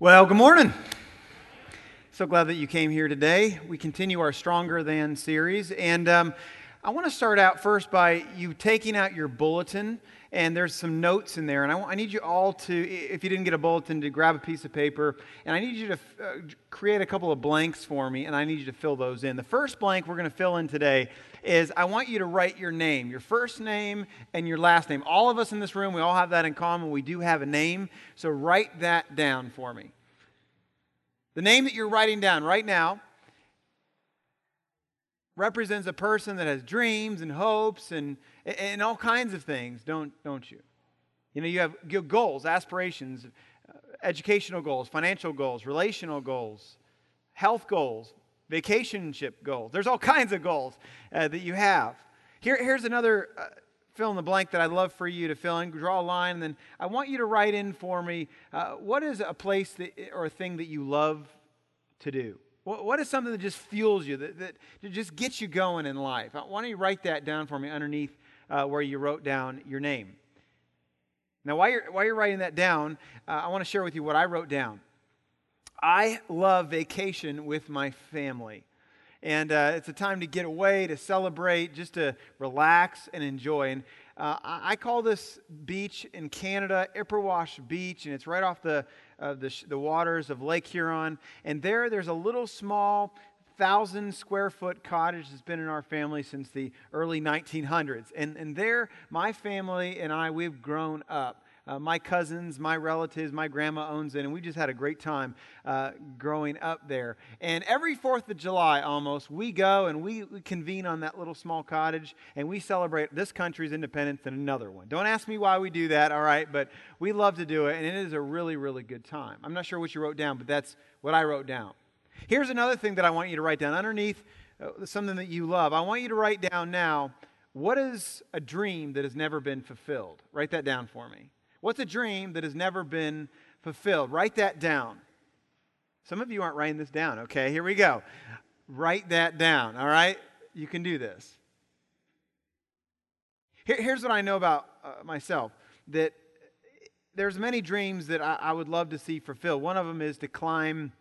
Well, good morning. So glad that you came here today. We continue our Stronger Than series. And um, I want to start out first by you taking out your bulletin, and there's some notes in there. And I, I need you all to, if you didn't get a bulletin, to grab a piece of paper. And I need you to uh, create a couple of blanks for me, and I need you to fill those in. The first blank we're going to fill in today is I want you to write your name, your first name and your last name. All of us in this room, we all have that in common. We do have a name. So write that down for me. The name that you're writing down right now represents a person that has dreams and hopes and, and all kinds of things, don't, don't you? You know, you have goals, aspirations, uh, educational goals, financial goals, relational goals, health goals, vacationship goals. There's all kinds of goals uh, that you have. Here, here's another uh, fill in the blank that I'd love for you to fill in. Draw a line, and then I want you to write in for me uh, what is a place that, or a thing that you love to do? What, is something that just fuels you, that, that, that, just gets you going in life? Uh, why don't you write that down for me underneath uh, where you wrote down your name? Now, while you're, while you're writing that down, uh, I want to share with you what I wrote down. I love vacation with my family. And uh, it's a time to get away, to celebrate, just to relax and enjoy. And uh, I call this beach in Canada Ipperwash Beach, and it's right off the, uh, the, the waters of Lake Huron. And there, there's a little small thousand square foot cottage that's been in our family since the early 1900s. And, and there, my family and I, we've grown up. Uh, my cousins, my relatives, my grandma owns it, and we just had a great time uh, growing up there. And every 4th of July, almost, we go and we, we, convene on that little small cottage and we celebrate this country's independence and another one. Don't ask me why we do that, all right, but we love to do it, and it is a really, really good time. I'm not sure what you wrote down, but that's what I wrote down. Here's another thing that I want you to write down underneath uh, something that you love. I want you to write down now what is a dream that has never been fulfilled? Write that down for me. What's a dream that has never been fulfilled? Write that down. Some of you aren't writing this down, okay? Here we go. Write that down, all right? You can do this. Here, here's what I know about uh, myself that there's many dreams that I, I would love to see fulfilled. One of them is to climb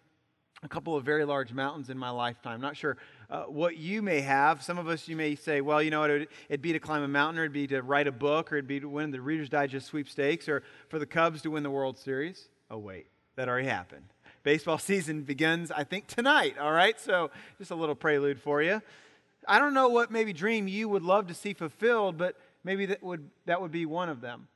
a couple of very large mountains in my lifetime. Not sure uh, what you may have. Some of us, you may say, well, you know what, it'd, be to climb a mountain, or it'd be to write a book, or it'd be to win the Reader's Digest sweepstakes, or for the Cubs to win the World Series. Oh, wait, that already happened. Baseball season begins, I think, tonight, all right? So just a little prelude for you. I don't know what maybe dream you would love to see fulfilled, but maybe that would, that would be one of them.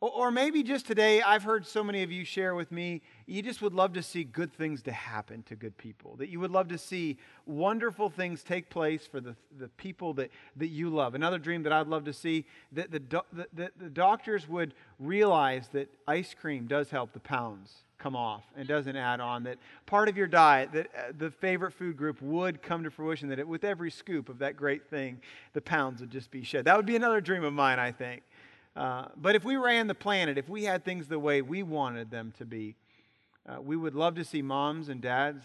Or maybe just today, I've heard so many of you share with me, you just would love to see good things to happen to good people. That you would love to see wonderful things take place for the, the people that, that you love. Another dream that I'd love to see, that the, the, the, the doctors would realize that ice cream does help the pounds come off and doesn't add on. That part of your diet, that uh, the favorite food group would come to fruition, that it, with every scoop of that great thing, the pounds would just be shed. That would be another dream of mine, I think. Uh, but if we ran the planet, if we had things the way we wanted them to be, uh, we would love to see moms and dads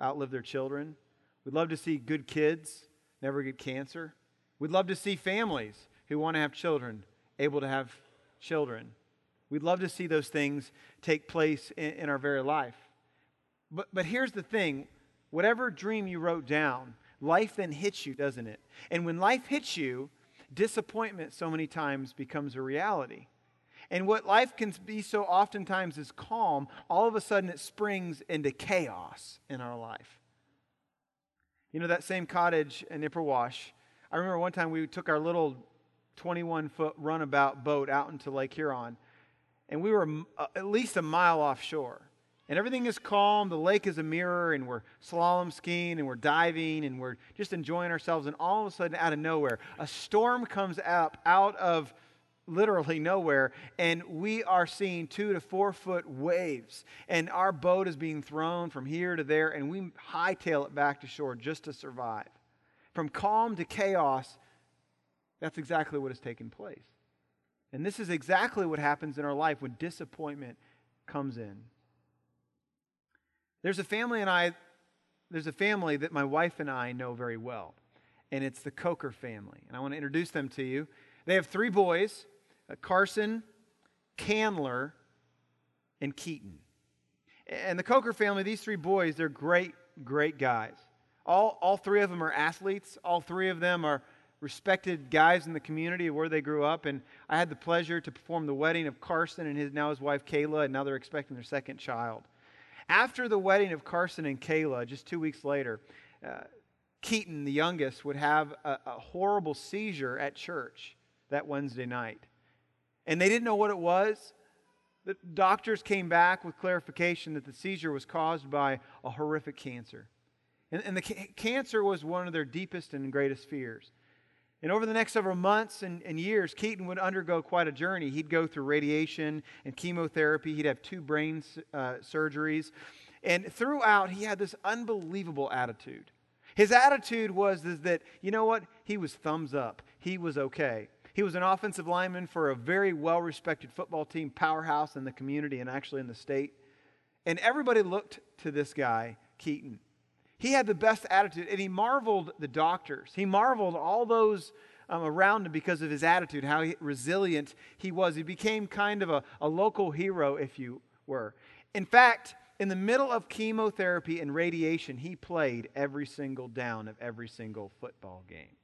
outlive their children. We'd love to see good kids never get cancer. We'd love to see families who want to have children able to have children. We'd love to see those things take place in, in our very life. But, but here's the thing whatever dream you wrote down, life then hits you, doesn't it? And when life hits you, disappointment so many times becomes a reality. And what life can be so oftentimes is calm, all of a sudden it springs into chaos in our life. You know, that same cottage in Ipperwash, I remember one time we took our little 21 foot runabout boat out into Lake Huron, and we were uh, at least a mile offshore and everything is calm. The lake is a mirror, and we're slalom skiing, and we're diving, and we're just enjoying ourselves. And all of a sudden, out of nowhere, a storm comes up out of literally nowhere, and we are seeing two to four foot waves. And our boat is being thrown from here to there, and we hightail it back to shore just to survive. From calm to chaos, that's exactly what has taken place. And this is exactly what happens in our life when disappointment comes in. There's a family and I there's a family that my wife and I know very well, and it's the Coker family. And I want to introduce them to you. They have three boys uh, Carson, Candler, and Keaton. And the Coker family, these three boys, they're great, great guys. All, all three of them are athletes. All three of them are respected guys in the community where they grew up. And I had the pleasure to perform the wedding of Carson and his now his wife Kayla, and now they're expecting their second child. After the wedding of Carson and Kayla, just two weeks later, uh, Keaton, the youngest, would have a, a horrible seizure at church that Wednesday night. And they didn't know what it was. The doctors came back with clarification that the seizure was caused by a horrific cancer. And, and the ca- cancer was one of their deepest and greatest fears. And over the next several months and, and, years, Keaton would undergo quite a journey. He'd go through radiation and chemotherapy, he'd have two brain uh, surgeries. And throughout, he had this unbelievable attitude. His attitude was is that, you know what? He was thumbs up, he was okay. He was an offensive lineman for a very well respected football team, powerhouse in the community and actually in the state. And everybody looked to this guy, Keaton. He had the best attitude, and he marveled the doctors. He marveled all those um, around him because of his attitude, how he, resilient he was. He became kind of a, a local hero, if you were. In fact, in the middle of chemotherapy and radiation, he played every single down of every single football game.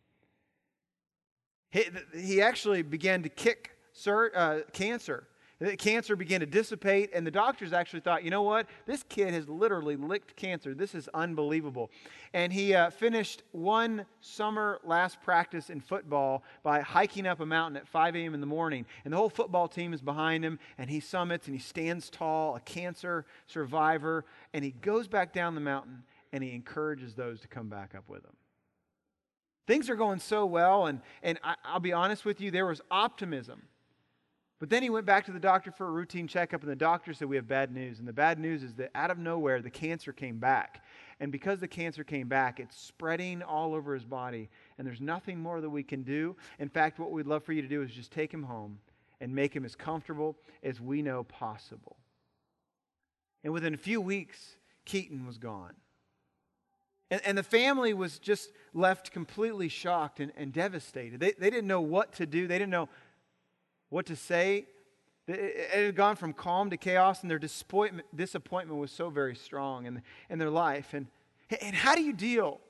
He, he actually began to kick uh, cancer. The cancer began to dissipate, and the doctors actually thought, you know what? This kid has literally licked cancer. This is unbelievable. And he uh, finished one summer last practice in football by hiking up a mountain at 5 a.m. in the morning. And the whole football team is behind him, and he summits and he stands tall, a cancer survivor, and he goes back down the mountain and he encourages those to come back up with him. Things are going so well, and, and I, I'll be honest with you, there was optimism. But then he went back to the doctor for a routine checkup, and the doctor said, We have bad news. And the bad news is that out of nowhere, the cancer came back. And because the cancer came back, it's spreading all over his body, and there's nothing more that we can do. In fact, what we'd love for you to do is just take him home and make him as comfortable as we know possible. And within a few weeks, Keaton was gone. And, and the family was just left completely shocked and, and devastated. They, they didn't know what to do, they didn't know what to say. It had gone from calm to chaos, and their disappointment, disappointment was so very strong in, in their life. And, and how do you deal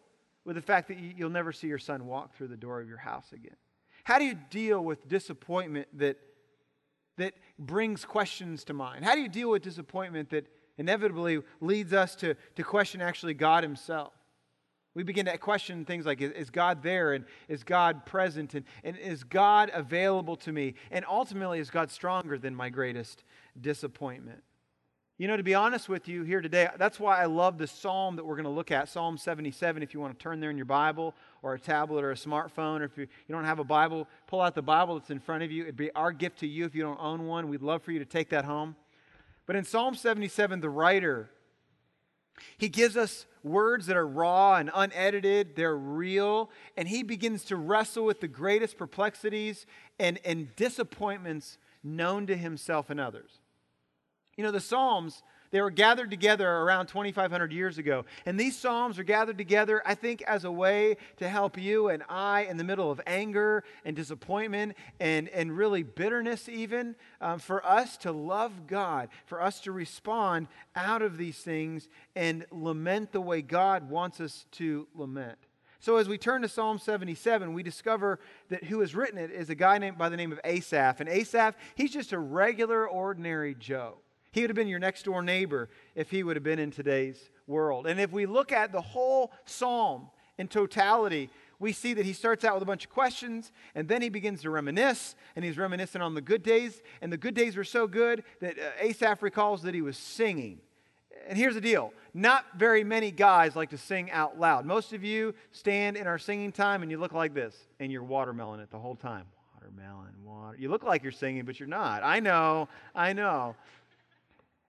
with the fact that you'll never see your son walk through the door of your house again? How do you deal with disappointment that, that brings questions to mind? How do you deal with disappointment that inevitably leads us to, to question actually God Himself? We begin to question things like is God there and is God present and, and is God available to me? And ultimately, is God stronger than my greatest disappointment? You know, to be honest with you here today, that's why I love the psalm that we're going to look at, Psalm 77. If you want to turn there in your Bible or a tablet or a smartphone, or if you, you don't have a Bible, pull out the Bible that's in front of you. It'd be our gift to you if you don't own one. We'd love for you to take that home. But in Psalm 77, the writer he gives us words that are raw and unedited, they're real, and he begins to wrestle with the greatest perplexities and, and disappointments known to himself and others. You know, the Psalms they were gathered together around 2,500 years ago. And these Psalms are gathered together, I think, as a way to help you and I in the middle of anger and disappointment and, and really bitterness, even, um, for us to love God, for us to respond out of these things and lament the way God wants us to lament. So as we turn to Psalm 77, we discover that who has written it is a guy named by the name of Asaph. And Asaph, he's just a regular, ordinary Joe. He would have been your next door neighbor if he would have been in today's world. And if we look at the whole psalm in totality, we see that he starts out with a bunch of questions and then he begins to reminisce and he's reminiscing on the good days. And the good days were so good that uh, Asaph recalls that he was singing. And here's the deal not very many guys like to sing out loud. Most of you stand in our singing time and you look like this and you're watermelon it the whole time. Watermelon, water. You look like you're singing, but you're not. I know, I know.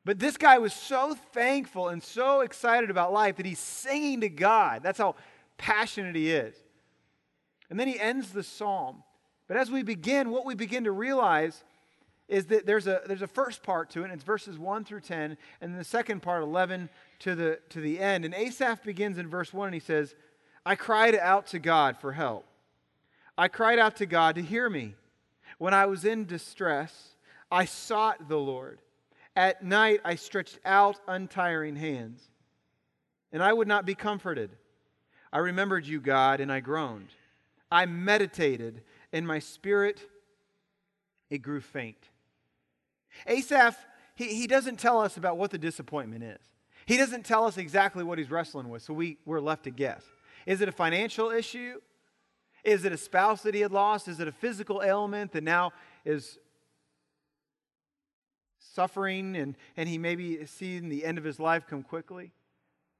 But this guy was so thankful and so excited about life that he's singing to God. That's how passionate he is. And then he ends the psalm. But as we begin, what we begin to realize is that there's a, there's a first part to it, and it's verses 1 through 10, and then the second part, 11 to the, to the end. And Asaph begins in verse 1, and he says, I cried out to God for help. I cried out to God to hear me. When I was in distress, I sought the Lord. At night I stretched out untiring hands, and I would not be comforted. I remembered you, God, and I groaned. I meditated, and my spirit it grew faint. Asaph, he, he doesn't tell us about what the disappointment is. He doesn't tell us exactly what he's wrestling with, so we, we're left to guess. Is it a financial issue? Is it a spouse that he had lost? Is it a physical ailment that now is suffering and, and he maybe seeing the end of his life come quickly?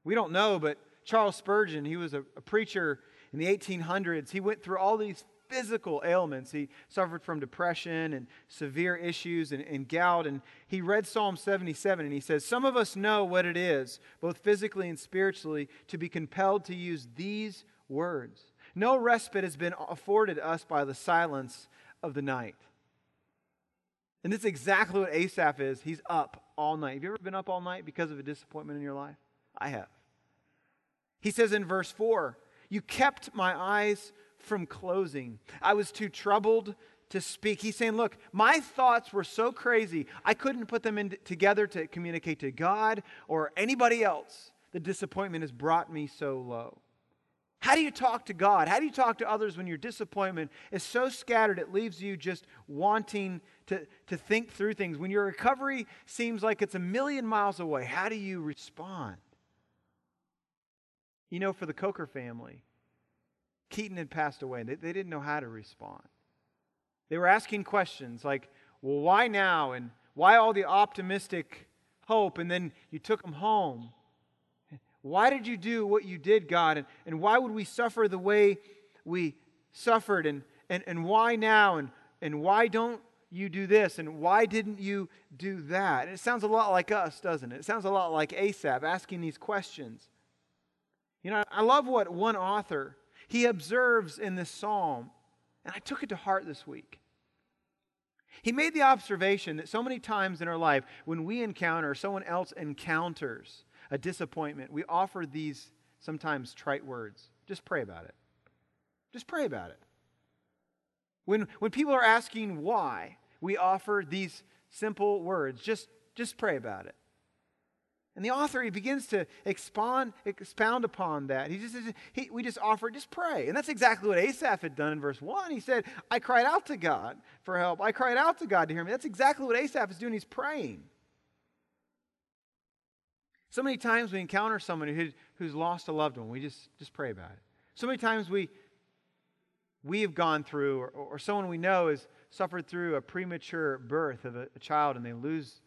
We don't know, but Charles Spurgeon, he was a, a preacher in the 1800s. He went through all these physical ailments. He suffered from depression and severe issues and, and, gout. And he read Psalm 77 and he says, Some of us know what it is, both physically and spiritually, to be compelled to use these words. No respite has been afforded us by the silence of the night. And this is exactly what Asaph is. He's up all night. Have you ever been up all night because of a disappointment in your life? I have. He says in verse 4 You kept my eyes from closing. I was too troubled to speak. He's saying, Look, my thoughts were so crazy, I couldn't put them in together to communicate to God or anybody else. The disappointment has brought me so low. How do you talk to God? How do you talk to others when your disappointment is so scattered it leaves you just wanting to, to think through things? When your recovery seems like it's a million miles away, how do you respond? You know, for the Coker family, Keaton had passed away. They, they didn't know how to respond. They were asking questions like, well, why now? And why all the optimistic hope? And then you took them home. Why did you do what you did, God? And, and why would we suffer the way we suffered? And, and, and why now? And, and why don't you do this? And why didn't you do that? And it sounds a lot like us, doesn't it? It sounds a lot like Asaph asking these questions. You know, I love what one author he observes in this psalm, and I took it to heart this week. He made the observation that so many times in our life, when we encounter, someone else encounters a disappointment, we offer these sometimes trite words. Just pray about it. Just pray about it. When, when people are asking why, we offer these simple words. Just, just pray about it. And the author, he begins to expound, expound upon that. He just, he, we just offer, just pray. And that's exactly what Asaph had done in verse 1. He said, I cried out to God for help. I cried out to God to hear me. That's exactly what Asaph is doing. He's praying. So many times we encounter someone who, who's lost a loved one. We just, just pray about it. So many times we, we have gone through, or, or someone we know has suffered through a premature birth of a, a child and they lose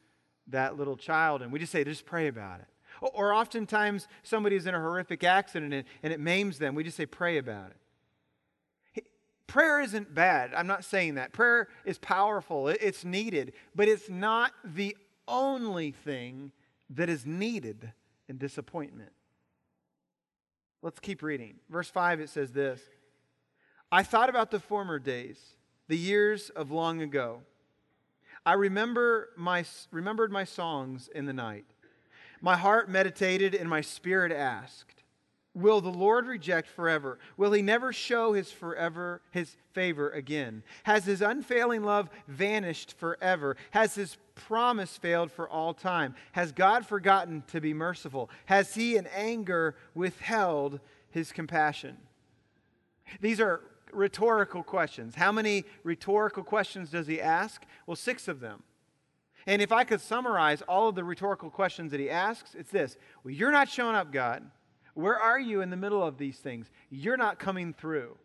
that little child, and we just say, just pray about it. Or, or oftentimes somebody's in a horrific accident and, and it maims them. We just say, pray about it. Prayer isn't bad. I'm not saying that. Prayer is powerful, it's needed, but it's not the only thing that is needed in disappointment. Let's keep reading. Verse 5, it says this I thought about the former days, the years of long ago. I remember my, remembered my songs in the night. My heart meditated and my spirit asked, Will the Lord reject forever? Will he never show his forever his favor again? Has his unfailing love vanished forever? Has his promise failed for all time? Has God forgotten to be merciful? Has he in anger withheld his compassion? These are rhetorical questions. How many rhetorical questions does he ask? Well, six of them. And if I could summarize all of the rhetorical questions that he asks, it's this Well, you're not showing up, God. Where are you in the middle of these things? You're not coming through.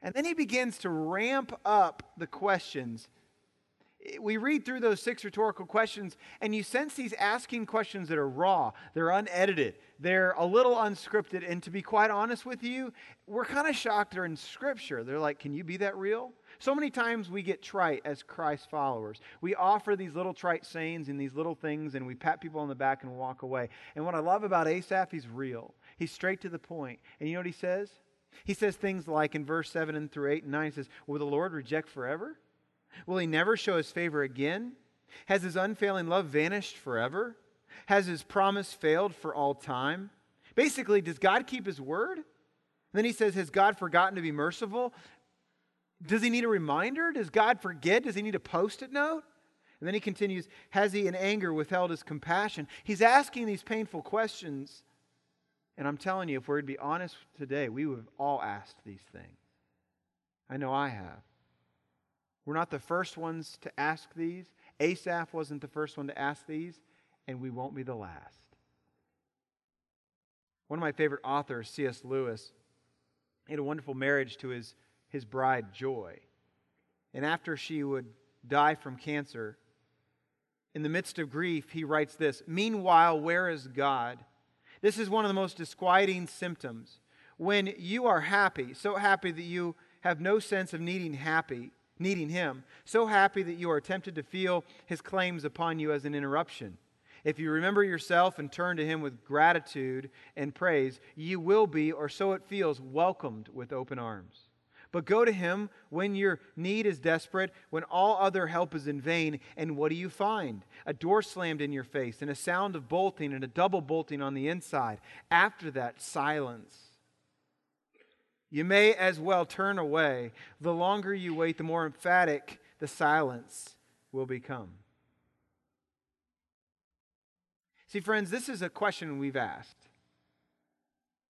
And then he begins to ramp up the questions we read through those six rhetorical questions, and you sense he's asking questions that are raw, they're unedited, they're a little unscripted. And to be quite honest with you, we're kind of shocked they're in Scripture. They're like, can you be that real? So many times we get trite as Christ followers. We offer these little trite sayings and these little things, and we pat people on the back and walk away. And what I love about Asaph, he's real. He's straight to the point. And you know what he says? He says things like in verse 7 and through 8 and 9, he says, Will the Lord reject forever? Will he never show his favor again? Has his unfailing love vanished forever? Has his promise failed for all time? Basically, does God keep his word? And then he says, Has God forgotten to be merciful? Does he need a reminder? Does God forget? Does he need a post it note? And then he continues Has he in anger withheld his compassion? He's asking these painful questions. And I'm telling you, if we're to be honest today, we would have all asked these things. I know I have. We're not the first ones to ask these. Asaph wasn't the first one to ask these, and we won't be the last. One of my favorite authors, C.S. Lewis, had a wonderful marriage to his, his bride, Joy. And after she would die from cancer, in the midst of grief, he writes this Meanwhile, where is God? This is one of the most disquieting symptoms. When you are happy, so happy that you have no sense of needing happy, needing him, so happy that you are tempted to feel his claims upon you as an interruption. If you remember yourself and turn to him with gratitude and praise, you will be, or so it feels, welcomed with open arms. But go to him when your need is desperate, when all other help is in vain, and what do you find? A door slammed in your face, and a sound of bolting, and a double bolting on the inside. After that, silence. You may as well turn away. The longer you wait, the more emphatic the silence will become. See, friends, this is a question we've asked.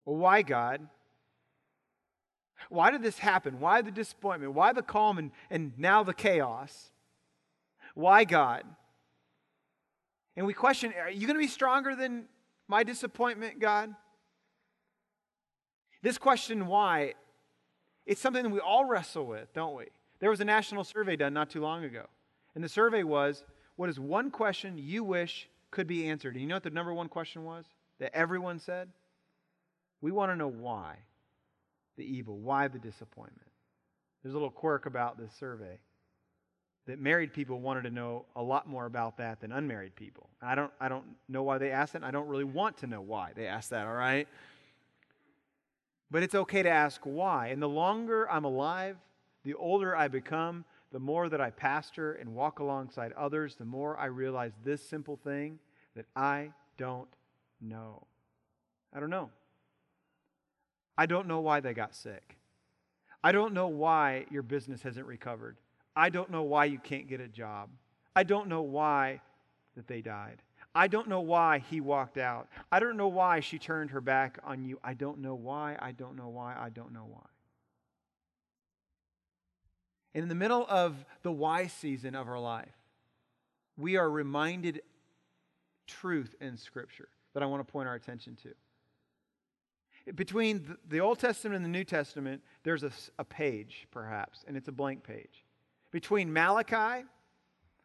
Well, why, God? Why did this happen? Why the disappointment? Why the calm and, and now the chaos? Why God? And we question Are you going to be stronger than my disappointment, God? This question, why, it's something that we all wrestle with, don't we? There was a national survey done not too long ago. And the survey was what is one question you wish could be answered? And you know what the number one question was that everyone said? We want to know why the evil? Why the disappointment? There's a little quirk about this survey that married people wanted to know a lot more about that than unmarried people. I don't, I don't know why they asked that. I don't really want to know why they asked that, all right? But it's okay to ask why. And the longer I'm alive, the older I become, the more that I pastor and walk alongside others, the more I realize this simple thing that I don't know. I don't know. I don't know why they got sick. I don't know why your business hasn't recovered. I don't know why you can't get a job. I don't know why that they died. I don't know why he walked out. I don't know why she turned her back on you. I don't know why. I don't know why. I don't know why. And in the middle of the why season of our life, we are reminded truth in Scripture that I want to point our attention to between the Old Testament and the New Testament, there's a, a page, perhaps, and it's a blank page. Between Malachi,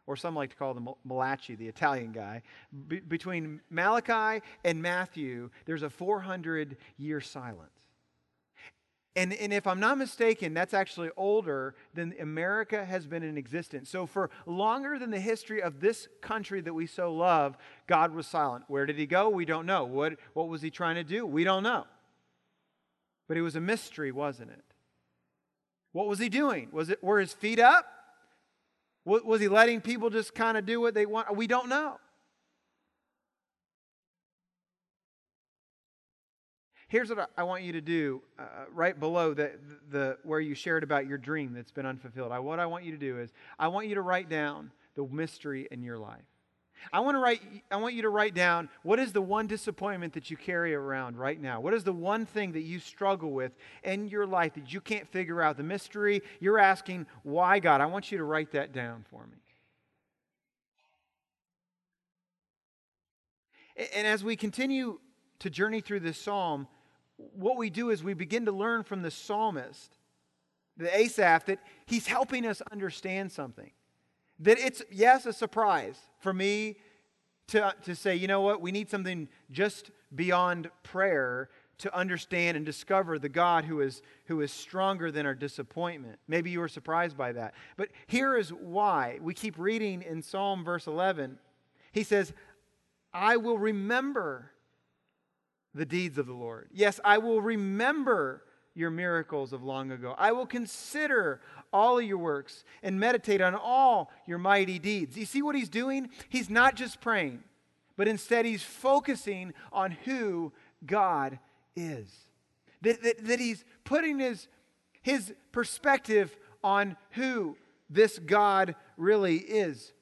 or some like to call them Malachi, the Italian guy, be, between Malachi and Matthew, there's a 400 year silence. And, and if I'm not mistaken, that's actually older than America has been in existence. So, for longer than the history of this country that we so love, God was silent. Where did he go? We don't know. What, what was he trying to do? We don't know. But it was a mystery, wasn't it? What was he doing? Was it were his feet up? Was he letting people just kind of do what they want? We don't know. Here's what I want you to do uh, right below the, the, where you shared about your dream that's been unfulfilled. I, what I want you to do is, I want you to write down the mystery in your life. I want, to write, I want you to write down what is the one disappointment that you carry around right now? What is the one thing that you struggle with in your life that you can't figure out? The mystery, you're asking, why God? I want you to write that down for me. And as we continue to journey through this psalm, what we do is we begin to learn from the psalmist, the Asaph, that he's helping us understand something. That it's, yes, a surprise for me to, to say, you know what, we need something just beyond prayer to understand and discover the God who is, who is stronger than our disappointment. Maybe you were surprised by that. But here is why. We keep reading in Psalm verse 11. He says, I will remember the deeds of the Lord. Yes, I will remember your miracles of long ago. I will consider all of your works and meditate on all your mighty deeds. You see what he's doing? He's not just praying, but instead he's focusing on who God is. That, that, that he's putting his, his perspective on who this God really is.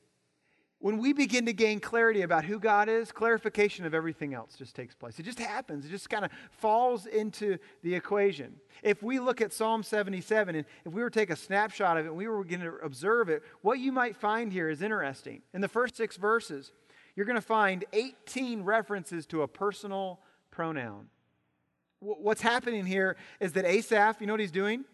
When we begin to gain clarity about who God is, clarification of everything else just takes place. It just happens. It just kind of falls into the equation. If we look at Psalm 77, and if we were to take a snapshot of it and we were going to observe it, what you might find here is interesting. In the first six verses, you're going to find 18 references to a personal pronoun. What's happening here is that Asaph, you know what he's doing?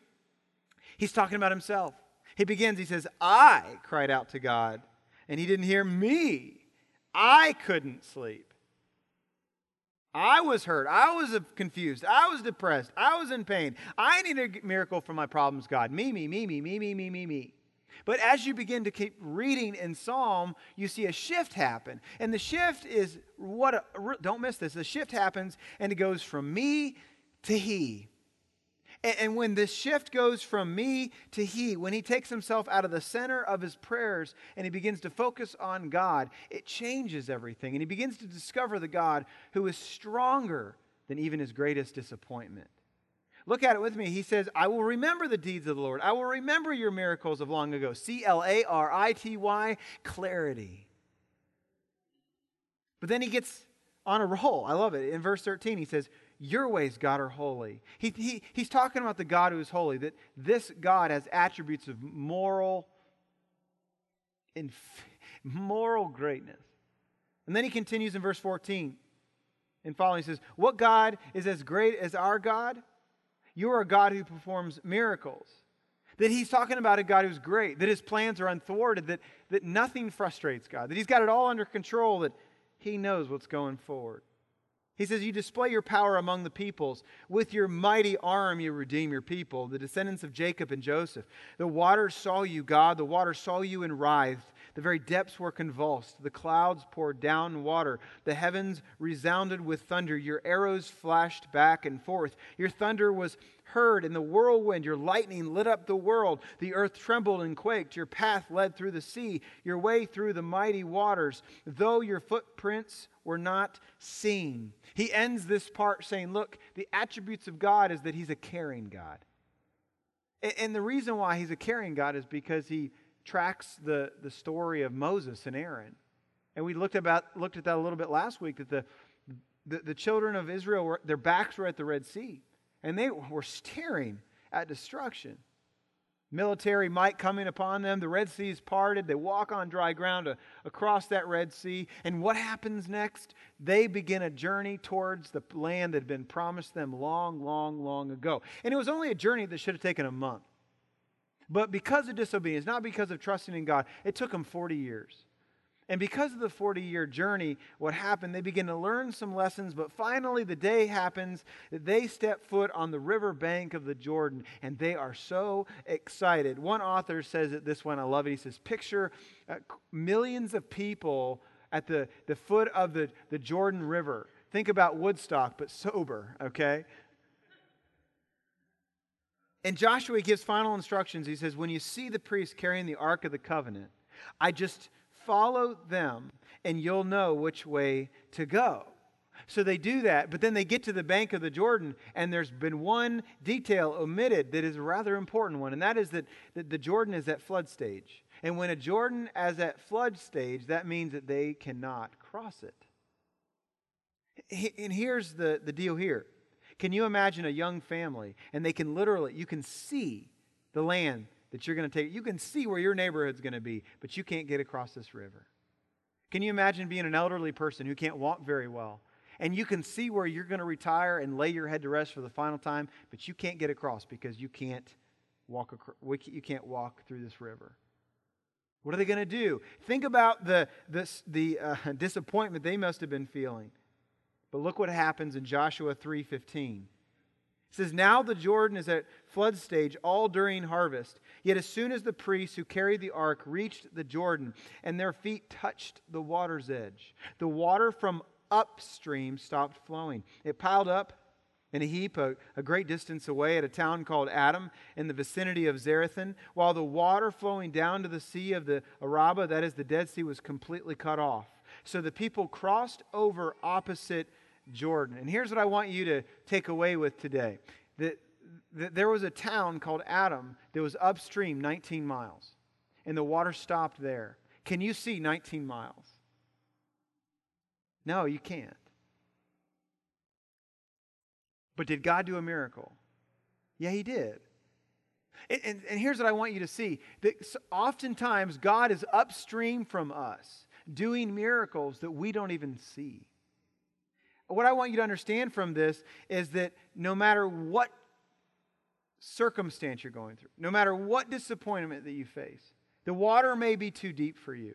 He's talking about himself. He begins, he says, I cried out to God and he didn't hear me. I couldn't sleep. I was hurt. I was confused. I was depressed. I was in pain. I need a miracle for my problems, God. Me, me, me, me, me, me, me, me, me. But as you begin to keep reading in Psalm, you see a shift happen. And the shift is what, a, don't miss this. The shift happens and it goes from me to he. And, when this shift goes from me to he, when he takes himself out of the center of his prayers and he begins to focus on God, it changes everything. And he begins to discover the God who is stronger than even his greatest disappointment. Look at it with me. He says, I will remember the deeds of the Lord. I will remember your miracles of long ago. C L A R I T Y, clarity. But then he gets on a roll. I love it. In verse 13, he says, your ways, God, are holy. He, he, he's talking about the God who is holy, that this God has attributes of moral, inf- moral greatness. And then he continues in verse 14 and following. He says, What God is as great as our God? You are a God who performs miracles. That he's talking about a God who's great, that his plans are unthwarted, that, that nothing frustrates God, that he's got it all under control, that he knows what's going forward. He says, You display your power among the peoples. With your mighty arm, you redeem your people, the descendants of Jacob and Joseph. The waters saw you, God. The waters saw you and writhed. The very depths were convulsed. The clouds poured down water. The heavens resounded with thunder. Your arrows flashed back and forth. Your thunder was heard in the whirlwind. Your lightning lit up the world. The earth trembled and quaked. Your path led through the sea, your way through the mighty waters, though your footprints were not seen. He ends this part saying, Look, the attributes of God is that He's a caring God. And the reason why He's a caring God is because He tracks the, the story of Moses and Aaron. And we looked, about, looked at that a little bit last week that the, the, the children of Israel, were, their backs were at the Red Sea and they were staring at destruction. Military might coming upon them. The Red Sea is parted. They walk on dry ground uh, across that Red Sea. And what happens next? They begin a journey towards the land that had been promised them long, long, long ago. And it was only a journey that should have taken a month. But because of disobedience, not because of trusting in God, it took them 40 years. And because of the 40 year journey, what happened, they begin to learn some lessons, but finally the day happens that they step foot on the river bank of the Jordan, and they are so excited. One author says it this and I love it. He says, Picture uh, millions of people at the, the foot of the, the Jordan River. Think about Woodstock, but sober, okay? And Joshua gives final instructions. He says, When you see the priest carrying the Ark of the Covenant, I just follow them and you'll know which way to go. So they do that, but then they get to the bank of the Jordan, and there's been one detail omitted that is a rather important one, and that is that, that the Jordan is at flood stage. And when a Jordan is at flood stage, that means that they cannot cross it. And here's the, the deal here. Can you imagine a young family, and they can literally, you can see the land that you're going to take. You can see where your neighborhood's going to be, but you can't get across this river. Can you imagine being an elderly person who can't walk very well? And you can see where you're going to retire and lay your head to rest for the final time, but you can't get across because you can't walk across, you can't walk through this river. What are they going to do? Think about the, the, the uh, disappointment they must have been feeling. But look what happens in Joshua 3:15. It says, Now the Jordan is at flood stage all during harvest. Yet as soon as the priests who carried the ark reached the Jordan and their feet touched the water's edge, the water from upstream stopped flowing. It piled up in a heap a, a, great distance away at a town called Adam in the vicinity of Zarethan, while the water flowing down to the sea of the Arabah, that is the Dead Sea, was completely cut off. So the people crossed over opposite Jordan. And here's what I want you to take away with today that, that there was a town called Adam that was upstream 19 miles, and the water stopped there. Can you see 19 miles? No, you can't. But did God do a miracle? Yeah, He did. And, and, and, here's what I want you to see that oftentimes God is upstream from us doing miracles that we don't even see. What I want you to understand from this is that no matter what circumstance you're going through, no matter what disappointment that you face, the water may be too deep for you.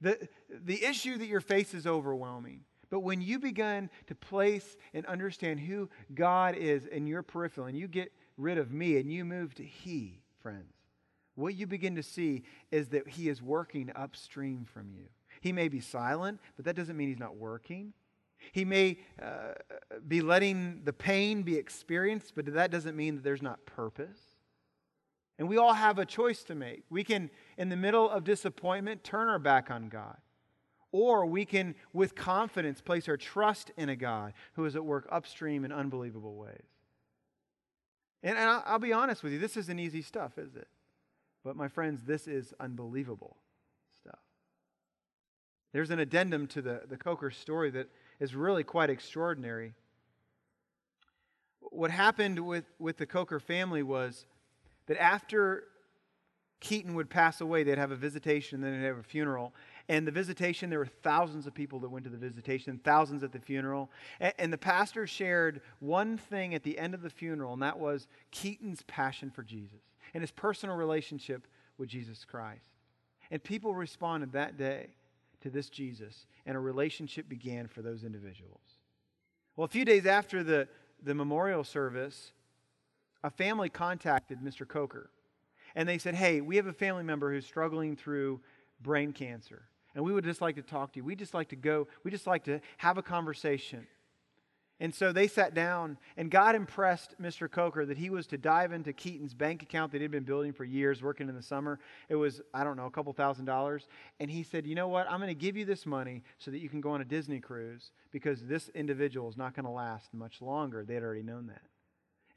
The, the issue that you face is overwhelming. But when you begin to place and understand who God is in your peripheral, and you get rid of me and you move to He, friends, what you begin to see is that He is working upstream from you. He may be silent, but that doesn't mean He's not working. He may uh, be letting the pain be experienced, but that doesn't mean that there's not purpose. And we all have a choice to make. We can, in the middle of disappointment, turn our back on God. Or we can, with confidence, place our trust in a God who is at work upstream in unbelievable ways. And, and I'll, I'll be honest with you, this isn't easy stuff, is it? But my friends, this is unbelievable stuff. There's an addendum to the, the Coker story that is really quite extraordinary. What happened with, with the Coker family was that after Keaton would pass away, they'd have a visitation, then they'd have a funeral. And the visitation, there were thousands of people that went to the visitation, thousands at the funeral. And, and, the pastor shared one thing at the end of the funeral, and that was Keaton's passion for Jesus and his personal relationship with Jesus Christ. And people responded that day to this Jesus, and a relationship began for those individuals. Well, a few days after the, the memorial service, a family contacted Mr. Coker. And they said, Hey, we have a family member who's struggling through brain cancer. And we would just like to talk to you. We just like to go, we just like to have a conversation. And so they sat down, and God impressed Mr. Coker that he was to dive into Keaton's bank account that he'd been building for years, working in the summer. It was, I don't know, a couple thousand dollars. And he said, You know what? I'm going to give you this money so that you can go on a Disney cruise because this individual is not going to last much longer. They had already known that.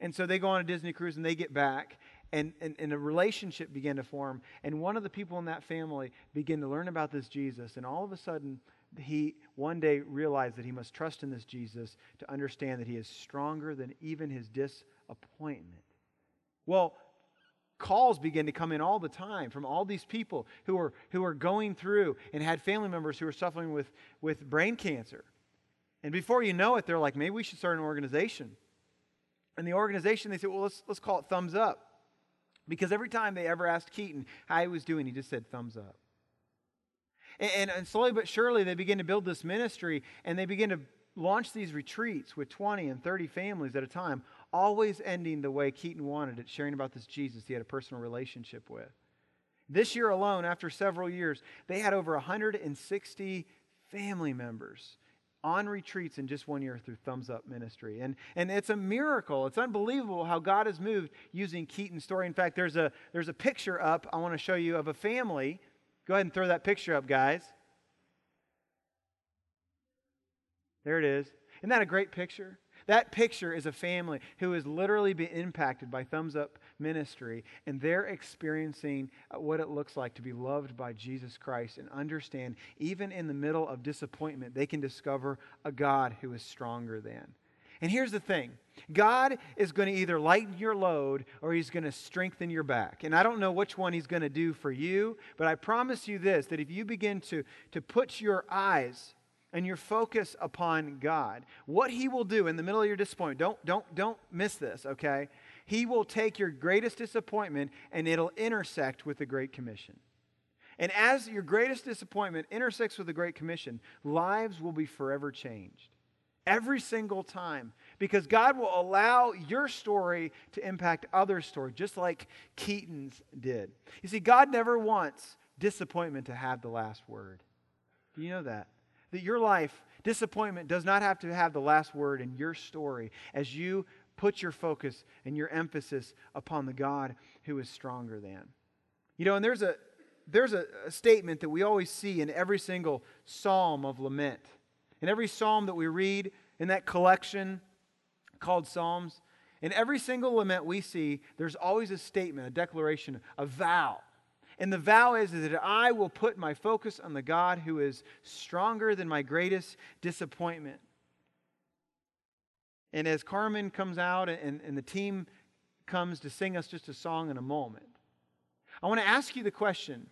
And so they go on a Disney cruise and they get back, and, and, and, a relationship began to form. And one of the people in that family began to learn about this Jesus, and all of a sudden, he one day realized that he must trust in this Jesus to understand that he is stronger than even his disappointment. Well, calls began to come in all the time from all these people who were, who were going through and had family members who were suffering with, with brain cancer. And before you know it, they're like, maybe we should start an organization. And the organization, they said, well, let's, let's call it Thumbs Up. Because every time they ever asked Keaton how he was doing, he just said, Thumbs Up. And, and, slowly but surely, they begin to build this ministry and they begin to launch these retreats with 20 and 30 families at a time, always ending the way Keaton wanted it, sharing about this Jesus he had a personal relationship with. This year alone, after several years, they had over 160 family members on retreats in just one year through Thumbs Up Ministry. And, and it's a miracle. It's unbelievable how God has moved using Keaton's story. In fact, there's a, there's a picture up I want to show you of a family Go ahead and throw that picture up, guys. There it is. Isn't that a great picture? That picture is a family who has literally been impacted by Thumbs Up Ministry, and they're experiencing uh, what it looks like to be loved by Jesus Christ and understand, even in the middle of disappointment, they can discover a God who is stronger than. And here's the thing God is going to either lighten your load or he's going to strengthen your back. And I don't know which one he's going to do for you, but I promise you this that if you begin to, to put your eyes and your focus upon God, what he will do in the middle of your disappointment, don't, don't, don't miss this, okay? He will take your greatest disappointment and it'll intersect with the Great Commission. And as your greatest disappointment intersects with the Great Commission, lives will be forever changed every single time because God will allow your story to impact others' story, just like Keaton's did. You see, God never wants disappointment to have the last word. Do you know that? That your life, disappointment does not have to have the last word in your story as you put your focus and your emphasis upon the God who is stronger than. You know, and there's a there's a, a statement that we always see in every single psalm of lament. In every psalm that we read in that collection called Psalms, in every single lament we see, there's always a statement, a declaration, a vow. And the vow is that I will put my focus on the God who is stronger than my greatest disappointment. And as Carmen comes out and, and the team comes to sing us just a song in a moment, I want to ask you the question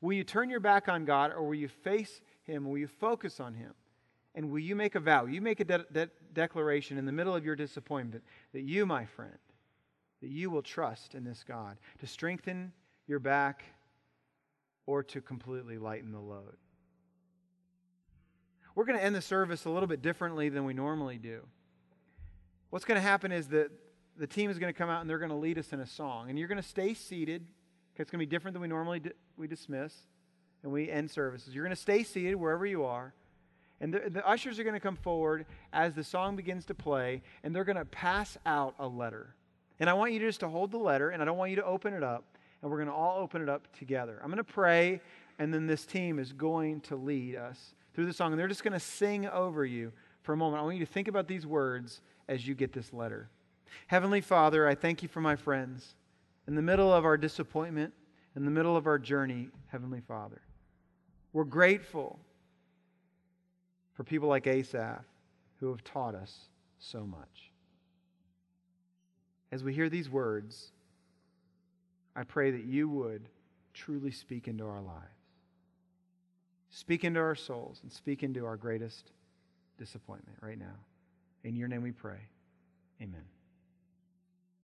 Will you turn your back on God or will you face Him? Will you focus on Him? And will you make a vow? You make a de- de- declaration in the middle of your disappointment that you, my friend, that you will trust in this God to strengthen your back or to completely lighten the load. We're going to end the service a little bit differently than we normally do. What's going to happen is that the team is going to come out and they're going to lead us in a song. And you're going to stay seated. Okay, it's going to be different than we normally di- we dismiss and we end services. You're going to stay seated wherever you are. And the, the ushers are going to come forward as the song begins to play, and they're going to pass out a letter. And I want you just to hold the letter, and I don't want you to open it up, and we're going to all open it up together. I'm going to pray, and then this team is going to lead us through the song, and they're just going to sing over you for a moment. I want you to think about these words as you get this letter. Heavenly Father, I thank you for my friends. In the middle of our disappointment, in the middle of our journey, Heavenly Father, we're grateful for people like Asaph who have taught us so much. As we hear these words, I pray that you would truly speak into our lives. Speak into our souls and speak into our greatest disappointment right now. In your name we pray. Amen.